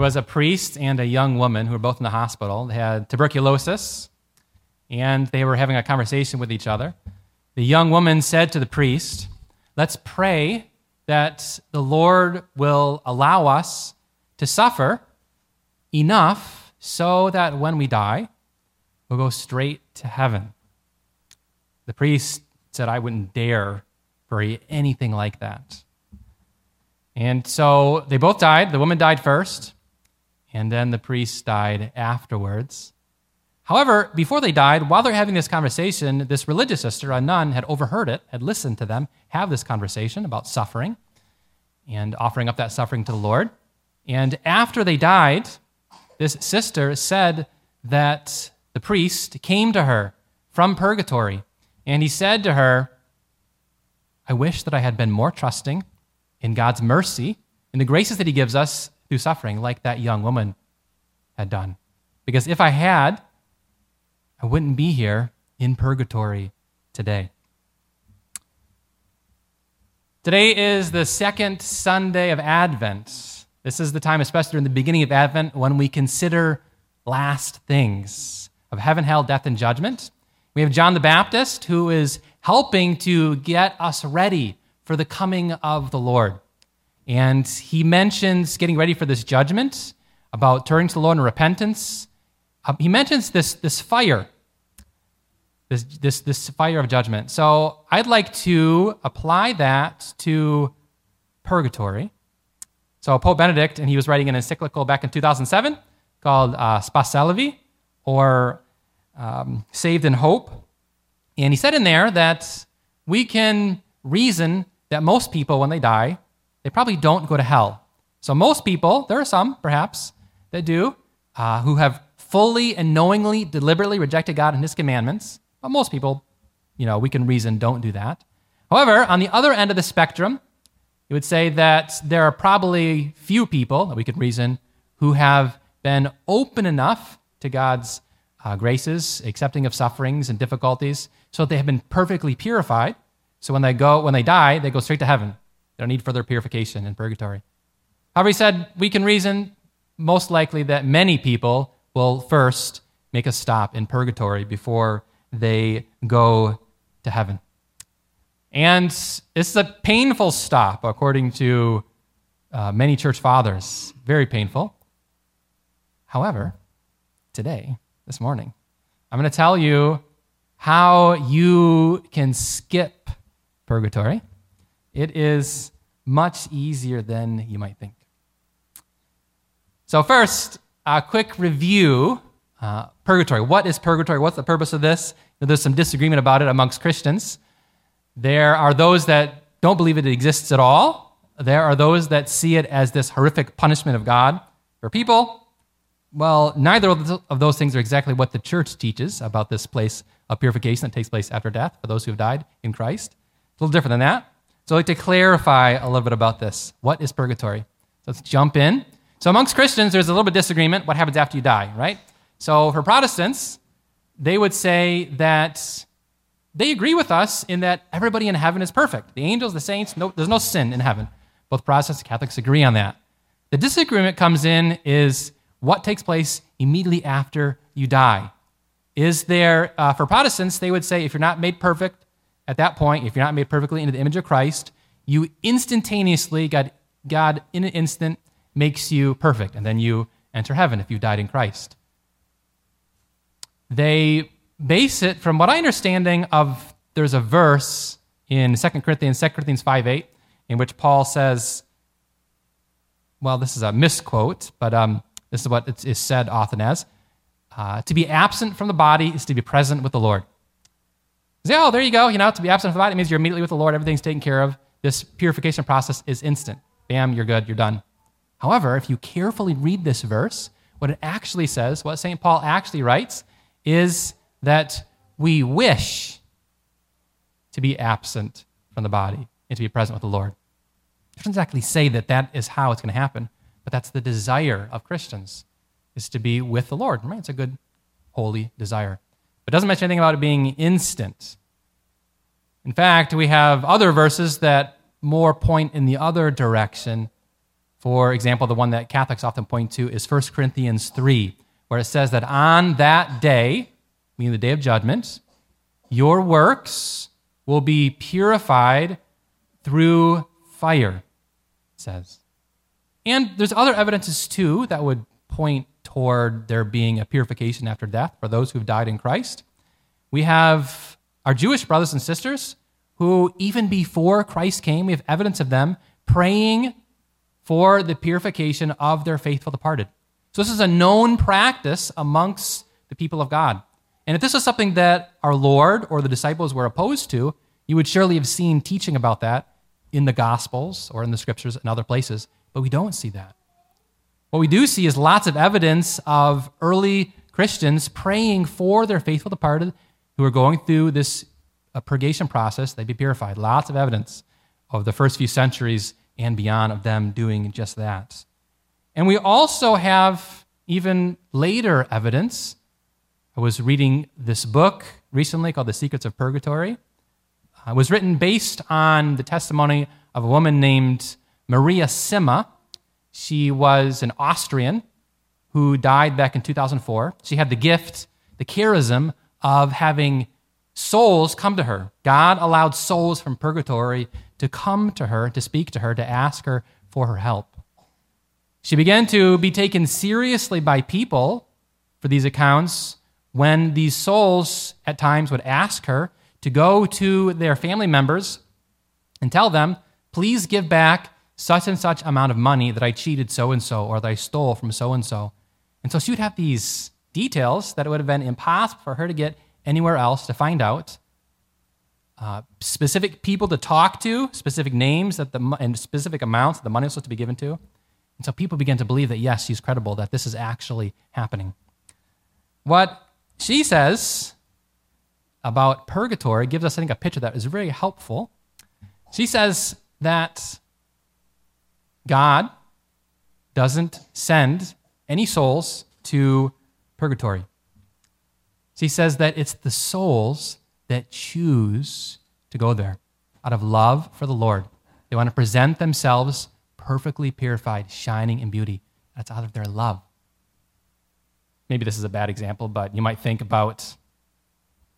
There was a priest and a young woman who were both in the hospital. They had tuberculosis, and they were having a conversation with each other. The young woman said to the priest, Let's pray that the Lord will allow us to suffer enough so that when we die, we'll go straight to heaven. The priest said, I wouldn't dare pray anything like that. And so they both died. The woman died first, and then the priests died afterwards. However, before they died, while they're having this conversation, this religious sister, a nun, had overheard it, had listened to them have this conversation about suffering and offering up that suffering to the Lord. And after they died, this sister said that the priest came to her from purgatory and he said to her, I wish that I had been more trusting in God's mercy, in the graces that he gives us through suffering, like that young woman had done. Because if I had, I wouldn't be here in purgatory today. Today is the second Sunday of Advent. This is the time, especially in the beginning of Advent, when we consider last things of heaven, hell, death, and judgment. We have John the Baptist who is helping to get us ready for the coming of the Lord. And he mentions getting ready for this judgment, about turning to the Lord in repentance. Uh, he mentions this, this fire, this, this, this fire of judgment. So I'd like to apply that to purgatory. So Pope Benedict, and he was writing an encyclical back in 2007 called uh, or um, Saved in Hope. And he said in there that we can reason that most people, when they die, they probably don't go to hell. So, most people, there are some perhaps that do, uh, who have fully and knowingly, deliberately rejected God and His commandments. But most people, you know, we can reason don't do that. However, on the other end of the spectrum, it would say that there are probably few people that we could reason who have been open enough to God's uh, graces, accepting of sufferings and difficulties, so that they have been perfectly purified. So when they go, when they die, they go straight to heaven. They don't need further purification in purgatory. However, he said we can reason most likely that many people will first make a stop in purgatory before they go to heaven. And it's a painful stop, according to uh, many church fathers. Very painful. However, today, this morning. I'm going to tell you how you can skip purgatory. It is much easier than you might think. So, first, a quick review uh, purgatory. What is purgatory? What's the purpose of this? There's some disagreement about it amongst Christians. There are those that don't believe it exists at all. There are those that see it as this horrific punishment of God for people. Well, neither of those things are exactly what the church teaches about this place of purification that takes place after death for those who have died in Christ. It's a little different than that. So I'd like to clarify a little bit about this. What is purgatory? Let's jump in. So amongst Christians, there's a little bit of disagreement. What happens after you die, right? So for Protestants, they would say that they agree with us in that everybody in heaven is perfect. The angels, the saints, no, there's no sin in heaven. Both Protestants and Catholics agree on that. The disagreement comes in is what takes place immediately after you die. Is there, uh, for Protestants, they would say if you're not made perfect at that point, if you're not made perfectly into the image of Christ, you instantaneously, God, God in an instant makes you perfect, and then you enter heaven if you died in Christ. They base it from what I understanding of there's a verse in 2 Corinthians, 2 Corinthians 5 8, in which Paul says, well, this is a misquote, but um, this is what it is said often as. Uh, to be absent from the body is to be present with the Lord. Say, oh, there you go. You know, to be absent from the body means you're immediately with the Lord. Everything's taken care of. This purification process is instant. Bam, you're good. You're done. However, if you carefully read this verse, what it actually says, what St. Paul actually writes, is that we wish to be absent from the body and to be present with the Lord. It doesn't exactly say that that is how it's going to happen. But that's the desire of Christians, is to be with the Lord. Right? It's a good, holy desire. It doesn't mention anything about it being instant. In fact, we have other verses that more point in the other direction. For example, the one that Catholics often point to is 1 Corinthians 3, where it says that on that day, meaning the day of judgment, your works will be purified through fire, it says. And there's other evidences too that would point toward there being a purification after death for those who've died in Christ. We have our Jewish brothers and sisters who, even before Christ came, we have evidence of them praying for the purification of their faithful departed. So, this is a known practice amongst the people of God. And if this was something that our Lord or the disciples were opposed to, you would surely have seen teaching about that in the Gospels or in the scriptures and other places. But we don't see that. What we do see is lots of evidence of early Christians praying for their faithful departed who are going through this uh, purgation process, they'd be purified. Lots of evidence of the first few centuries and beyond of them doing just that. And we also have even later evidence. I was reading this book recently called The Secrets of Purgatory. It was written based on the testimony of a woman named Maria Simma. She was an Austrian who died back in 2004. She had the gift, the charism of having souls come to her. God allowed souls from purgatory to come to her, to speak to her, to ask her for her help. She began to be taken seriously by people for these accounts when these souls at times would ask her to go to their family members and tell them, please give back such and such amount of money that I cheated so and so or that I stole from so and so. And so she would have these details that it would have been impossible for her to get anywhere else to find out. Uh, specific people to talk to, specific names that the, and specific amounts that the money was supposed to be given to. And so people began to believe that, yes, she's credible, that this is actually happening. What she says about purgatory gives us, I think, a picture that is very helpful. She says that God doesn't send any souls to purgatory. So he says that it's the souls that choose to go there out of love for the Lord. They want to present themselves perfectly purified, shining in beauty. That's out of their love. Maybe this is a bad example, but you might think about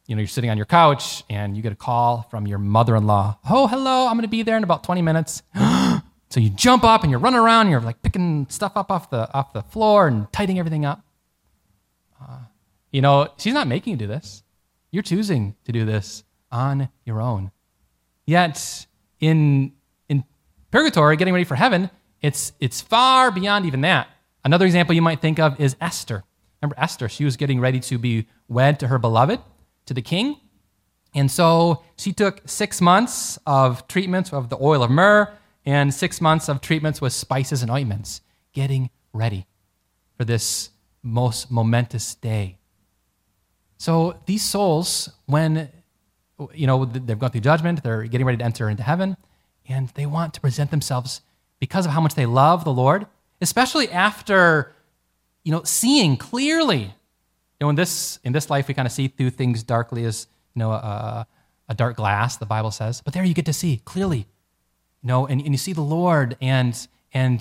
you know, you're sitting on your couch and you get a call from your mother in law. Oh, hello, I'm going to be there in about 20 minutes. so you jump up and you're running around and you're like picking stuff up off the, off the floor and tidying everything up. Uh, you know, she's not making you do this. You're choosing to do this on your own. Yet, in, in purgatory, getting ready for heaven, it's, it's far beyond even that. Another example you might think of is Esther. Remember Esther? She was getting ready to be wed to her beloved to the king. And so she took six months of treatments of the oil of myrrh and six months of treatments with spices and ointments, getting ready for this most momentous day. So these souls, when you know they've gone through judgment, they're getting ready to enter into heaven, and they want to present themselves because of how much they love the Lord, especially after you know seeing clearly You know, in this in this life, we kind of see through things darkly as you know a, a, dark glass. The Bible says, but there you get to see clearly. You know, and, and you see the Lord and and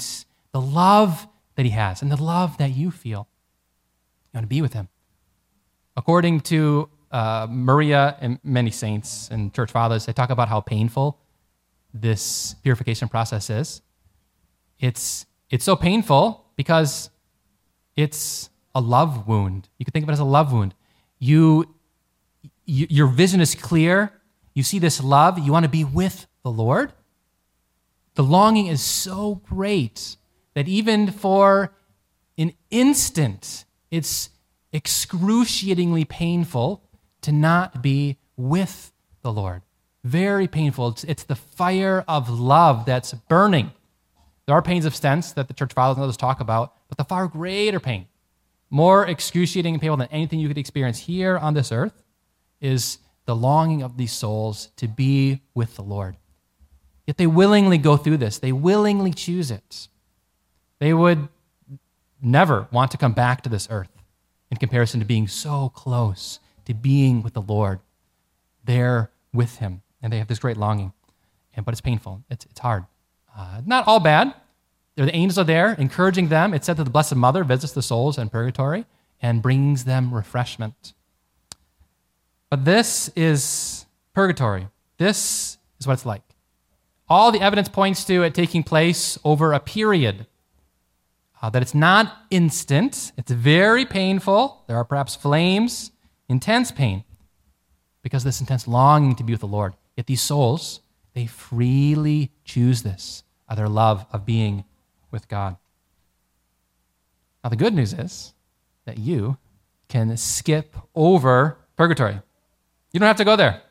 the love that He has and the love that you feel. You want to be with Him. According to uh, Maria and many saints and church fathers, they talk about how painful this purification process is. It's it's so painful because it's a love wound. You can think of it as a love wound. You, you, your vision is clear. You see this love. You want to be with the Lord. The longing is so great that even for an instant, it's excruciatingly painful to not be with the Lord. Very painful. It's, it's the fire of love that's burning. There are pains of sense that the church fathers and others talk about, but the far greater pain more excruciating and painful than anything you could experience here on this earth is the longing of these souls to be with the Lord. Yet they willingly go through this, they willingly choose it. They would never want to come back to this earth in comparison to being so close to being with the Lord. They're with Him, and they have this great longing. And, but it's painful, it's, it's hard. Uh, not all bad. the angels are there encouraging them. It's said that the Blessed Mother visits the souls in purgatory and brings them refreshment. But this is purgatory. This is what it's like. All the evidence points to it taking place over a period. Uh, that it's not instant, it's very painful. There are perhaps flames, intense pain, because this intense longing to be with the Lord. Yet these souls, they freely choose this of their love of being with God. Now, the good news is that you can skip over purgatory. You don't have to go there.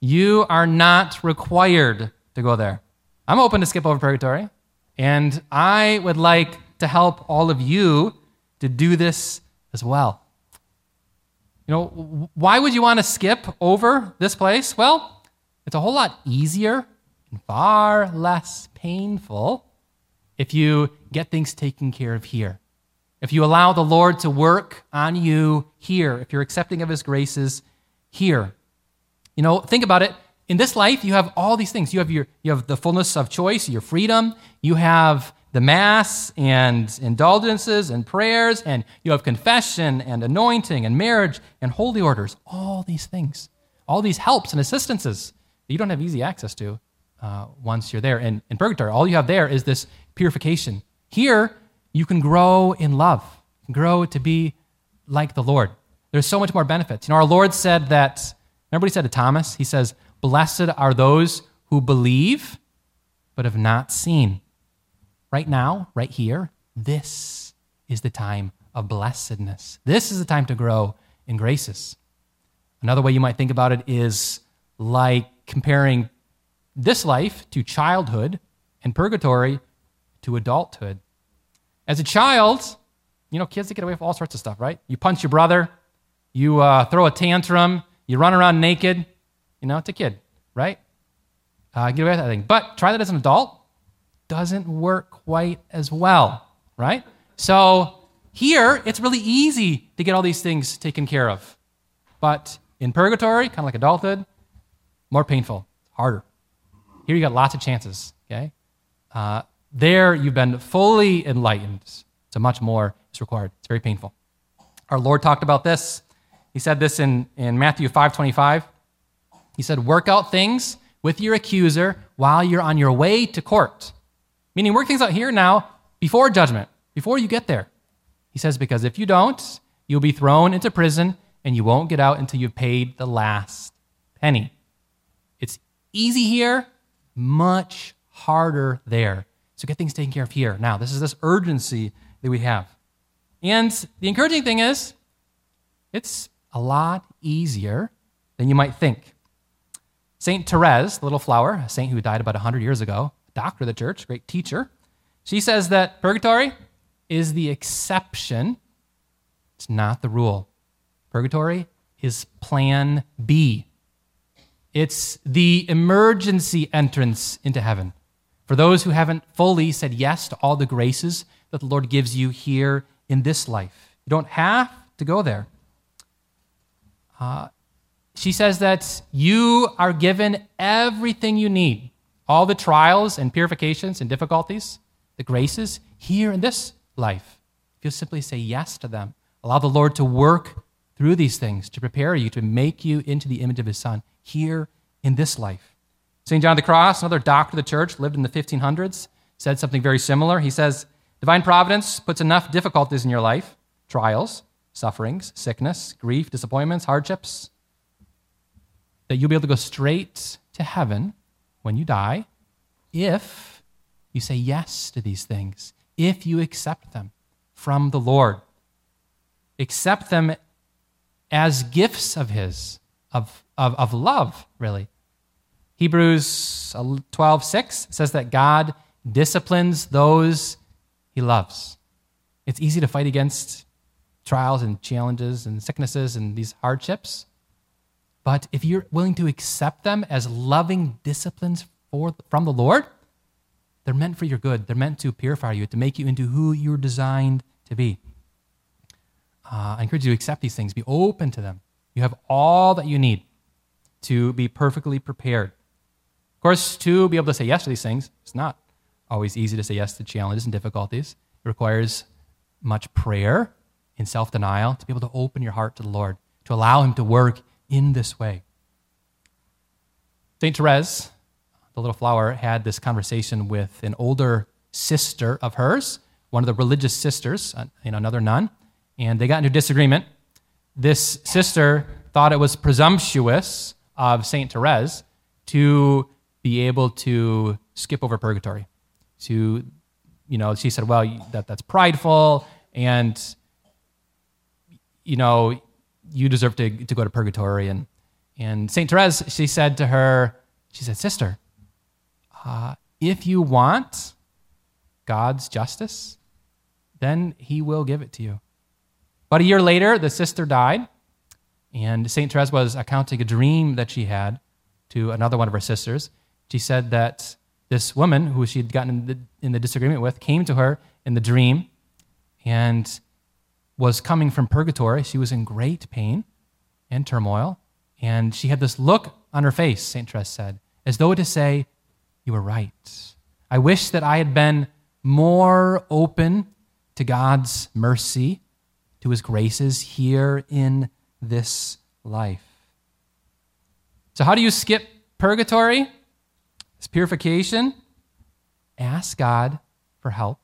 You are not required to go there. I'm open to skip over purgatory, and I would like to help all of you to do this as well. You know, why would you want to skip over this place? Well, it's a whole lot easier and far less painful if you get things taken care of here. If you allow the Lord to work on you here, if you're accepting of his graces here. You know, think about it. In this life, you have all these things. You have your you have the fullness of choice, your freedom, you have the mass and indulgences and prayers, and you have confession and anointing and marriage and holy orders. All these things, all these helps and assistances that you don't have easy access to uh, once you're there. And in purgatory, all you have there is this purification. Here, you can grow in love, grow to be like the Lord. There's so much more benefits. You know, our Lord said that, remember he said to Thomas? He says, Blessed are those who believe but have not seen. Right now, right here, this is the time of blessedness. This is the time to grow in graces. Another way you might think about it is like comparing this life to childhood and purgatory to adulthood. As a child, you know, kids, they get away with all sorts of stuff, right? You punch your brother, you uh, throw a tantrum, you run around naked. You know, it's a kid, right? Uh, get away with that thing. But try that as an adult, doesn't work quite as well, right? So here, it's really easy to get all these things taken care of. But in purgatory, kind of like adulthood, more painful, harder. Here you got lots of chances, okay? Uh, there you've been fully enlightened. So much more is required. It's very painful. Our Lord talked about this. He said this in, in Matthew 5.25. He said, work out things with your accuser while you're on your way to court. Meaning work things out here now before judgment, before you get there. He says, because if you don't, you'll be thrown into prison and you won't get out until you've paid the last penny. It's easy here, much harder there. So get things taken care of here. Now, this is this urgency that we have. And the encouraging thing is, it's a lot easier than you might think. St. Therese, the little flower, a saint who died about 100 years ago, doctor of the church, great teacher, she says that purgatory is the exception, it's not the rule. Purgatory is plan B. It's the emergency entrance into heaven. For those who haven't fully said yes to all the graces that the Lord gives you here in this life, you don't have to go there. Uh, she says that you are given everything you need all the trials and purifications and difficulties, the graces here in this life. If you simply say yes to them, allow the Lord to work through these things to prepare you, to make you into the image of His Son here in this life. St. John of the Cross, another doctor of the church, lived in the 1500s, said something very similar. He says, Divine providence puts enough difficulties in your life trials, sufferings, sickness, grief, disappointments, hardships that you'll be able to go straight to heaven when you die if you say yes to these things, if you accept them from the Lord. Accept them as gifts of His, of, of, of love, really. Hebrews 12, 6 says that God disciplines those he loves. It's easy to fight against trials and challenges and sicknesses and these hardships. But if you're willing to accept them as loving disciplines for, from the Lord, they're meant for your good. They're meant to purify you, to make you into who you're designed to be. Uh, I encourage you to accept these things, be open to them. You have all that you need to be perfectly prepared. Of course, to be able to say yes to these things, it's not always easy to say yes to challenges and difficulties. It requires much prayer and self denial to be able to open your heart to the Lord, to allow Him to work in this way. St. Therese, the little flower, had this conversation with an older sister of hers, one of the religious sisters, uh, you know, another nun, and they got into disagreement. This sister thought it was presumptuous of St. Therese to be able to skip over purgatory. To, you know, she said, well, that, that's prideful, and, you know, you deserve to, to go to purgatory. And, and St. Therese, she said to her, she said, Sister, uh, if you want God's justice, then he will give it to you. But a year later, the sister died, and St. Therese was accounting a dream that she had to another one of her sisters. She said that this woman who she had gotten in the, in the disagreement with came to her in the dream and was coming from purgatory. She was in great pain and turmoil. And she had this look on her face, St. Therese said, as though to say, You were right. I wish that I had been more open to God's mercy, to his graces here in this life. So, how do you skip purgatory? It's purification. Ask God for help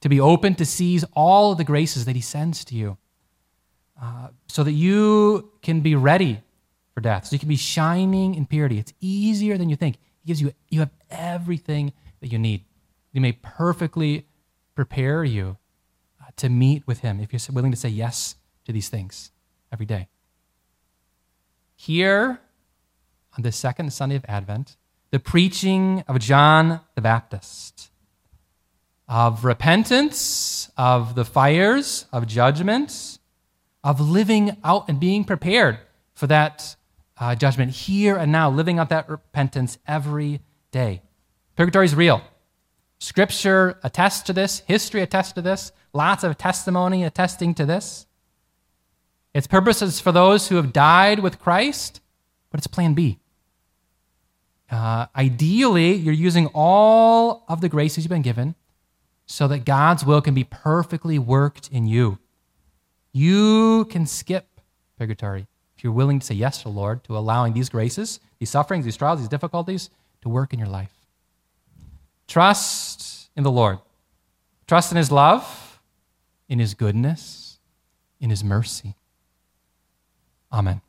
to be open to seize all of the graces that He sends to you uh, so that you can be ready for death, so you can be shining in purity. It's easier than you think. He gives you, you have everything that you need. He may perfectly prepare you uh, to meet with Him if you're willing to say yes to these things every day. Here, on the second Sunday of Advent, the preaching of John the Baptist of repentance, of the fires, of judgment, of living out and being prepared for that uh, judgment here and now, living out that repentance every day. Purgatory is real. Scripture attests to this, history attests to this, lots of testimony attesting to this. Its purpose is for those who have died with Christ, but it's plan B. Uh, ideally, you're using all of the graces you've been given so that God's will can be perfectly worked in you. You can skip purgatory if you're willing to say yes to the Lord, to allowing these graces, these sufferings, these trials, these difficulties to work in your life. Trust in the Lord. Trust in His love, in His goodness, in His mercy. Amen.